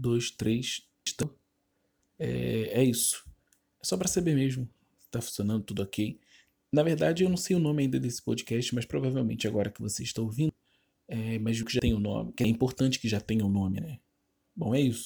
Dois, três. É, é isso. É só para saber mesmo. Tá funcionando tudo ok. Na verdade, eu não sei o nome ainda desse podcast, mas provavelmente agora que você está ouvindo, é, mas que já tem o nome, que é importante que já tenha o nome, né? Bom, é isso.